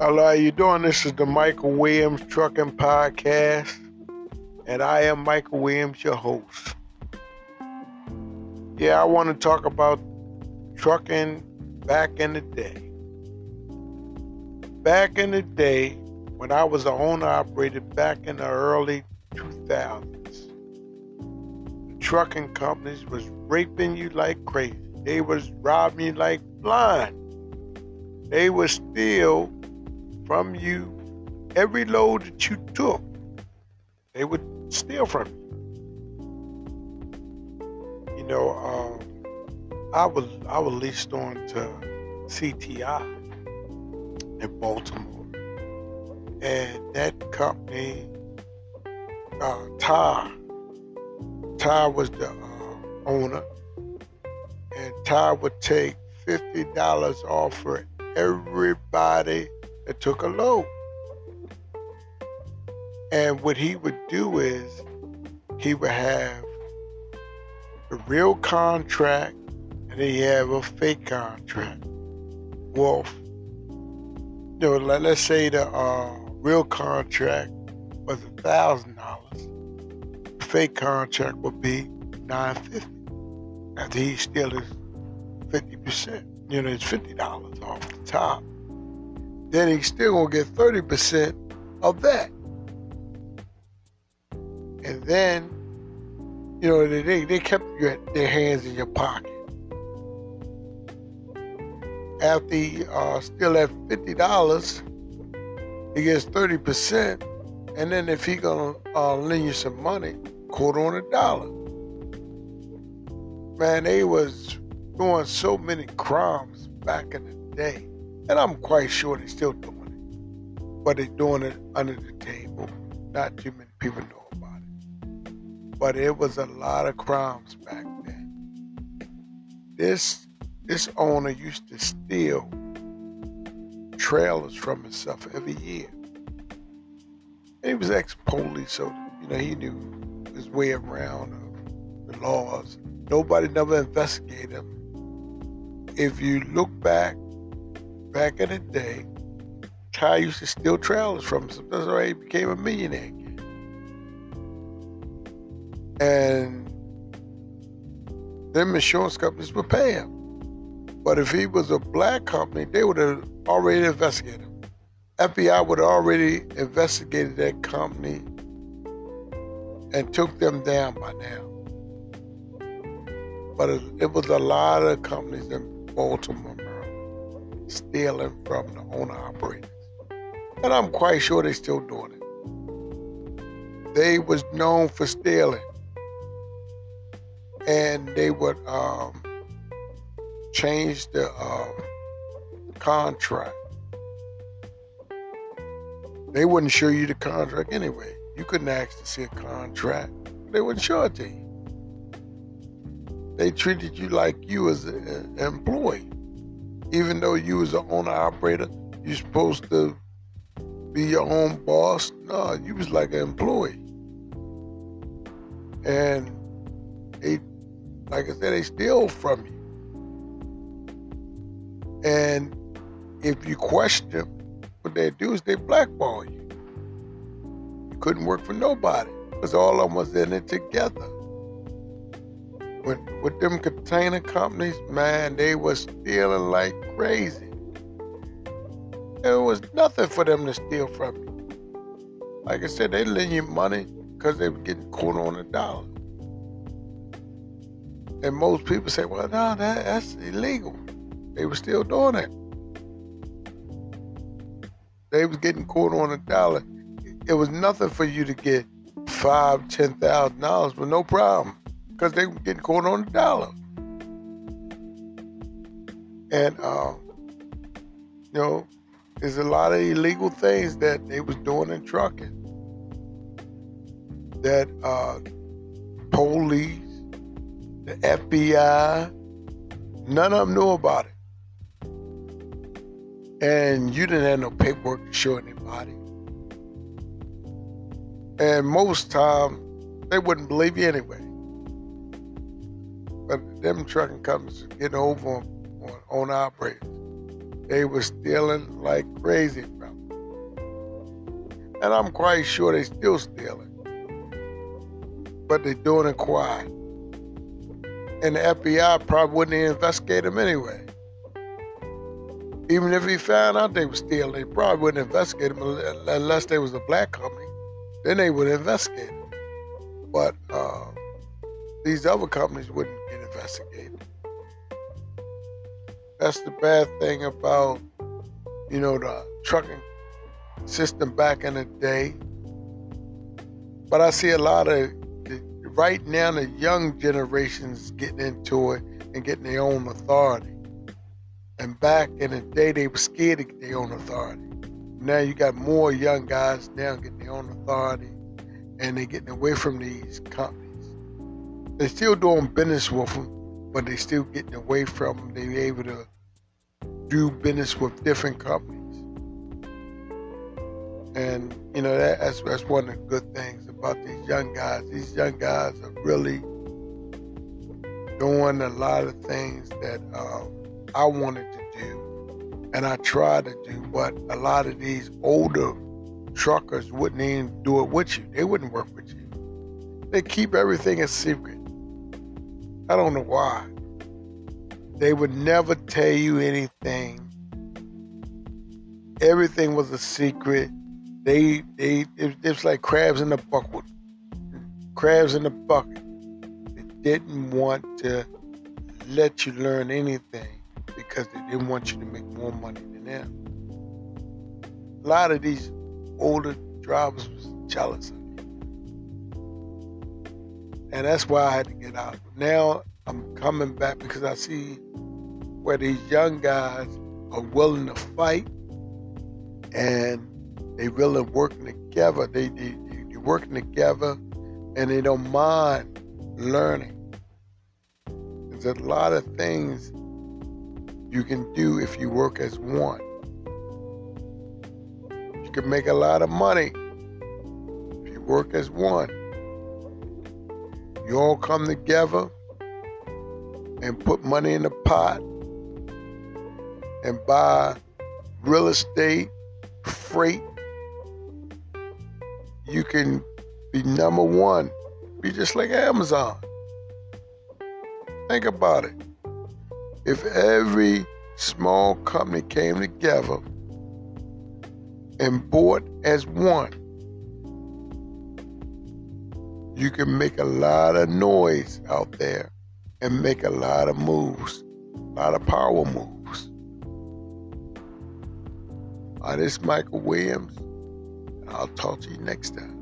Hello, how you doing? This is the Michael Williams Trucking Podcast, and I am Michael Williams, your host. Yeah, I want to talk about trucking back in the day. Back in the day, when I was an owner operator back in the early 2000s, the trucking companies was raping you like crazy. They was robbing you like blind. They would steal from you every load that you took. They would steal from you. You know, um, I was I was leased on to CTI in Baltimore, and that company, uh, Ty, Ty was the uh, owner, and Ty would take fifty dollars off for everybody that took a load. And what he would do is he would have a real contract and he have a fake contract. Well, you know, let, us say the uh, real contract was a thousand dollars. The fake contract would be nine fifty. After he still is fifty percent. You know, it's fifty dollars off the top then he's still gonna get 30% of that. And then, you know, they, they kept your, their hands in your pocket. After he uh, still at $50, he gets 30%. And then if he gonna uh, lend you some money, quarter on a dollar. Man, they was doing so many crimes back in the day. And I'm quite sure they're still doing it. But they're doing it under the table. Not too many people know about it. But it was a lot of crimes back then. This this owner used to steal trailers from himself every year. And he was ex-police, so you know he knew his way around the laws. Nobody never investigated him. If you look back back in the day, Ty used to steal trailers from him. That's why he became a millionaire. And them insurance companies would pay him. But if he was a black company, they would have already investigated him. FBI would have already investigated that company and took them down by now. But it was a lot of companies in Baltimore, stealing from the owner operators. And I'm quite sure they're still doing it. They was known for stealing. And they would um, change the uh, contract. They wouldn't show you the contract anyway. You couldn't ask to see a contract. They wouldn't show it to you. They treated you like you was an employee even though you was an owner operator, you're supposed to be your own boss. No, you was like an employee. And they, like I said, they steal from you. And if you question them, what they do is they blackball you. You couldn't work for nobody because all of them was in it together with, with them container companies, man, they was stealing like crazy. There was nothing for them to steal from you. Like I said, they lend you money because they were getting caught on a dollar. And most people say, well, no, that, that's illegal. They were still doing it. They was getting caught on a dollar. It was nothing for you to get five, ten thousand dollars with no problem because they were getting caught on the dollar. And, uh, you know, there's a lot of illegal things that they was doing in trucking that uh, police, the FBI, none of them knew about it. And you didn't have no paperwork to show anybody. And most time, they wouldn't believe you anyway. But them trucking companies getting over on, on operators. They were stealing like crazy from And I'm quite sure they still stealing. But they're doing it quiet. And the FBI probably wouldn't investigate them anyway. Even if he found out they were stealing, they probably wouldn't investigate them unless they was a black company. Then they would investigate them. But uh, these other companies wouldn't investigated. That's the bad thing about, you know, the trucking system back in the day. But I see a lot of the, right now the young generations getting into it and getting their own authority. And back in the day, they were scared to get their own authority. Now you got more young guys now getting their own authority, and they're getting away from these companies. They're still doing business with them, but they're still getting away from them. They're able to do business with different companies. And you know that, that's that's one of the good things about these young guys. These young guys are really doing a lot of things that um, I wanted to do, and I tried to do. But a lot of these older truckers wouldn't even do it with you. They wouldn't work with you. They keep everything a secret. I don't know why. They would never tell you anything. Everything was a secret. They they it, it's like crabs in the bucket. Crabs in the bucket. They didn't want to let you learn anything because they didn't want you to make more money than them. A lot of these older drivers was jealous. And that's why I had to get out. Now I'm coming back because I see where these young guys are willing to fight and they really working together. They, they, they working together and they don't mind learning. There's a lot of things you can do if you work as one. You can make a lot of money if you work as one. You all come together and put money in the pot and buy real estate, freight. You can be number one. Be just like Amazon. Think about it. If every small company came together and bought as one, you can make a lot of noise out there and make a lot of moves, a lot of power moves. Right, this is Michael Williams. I'll talk to you next time.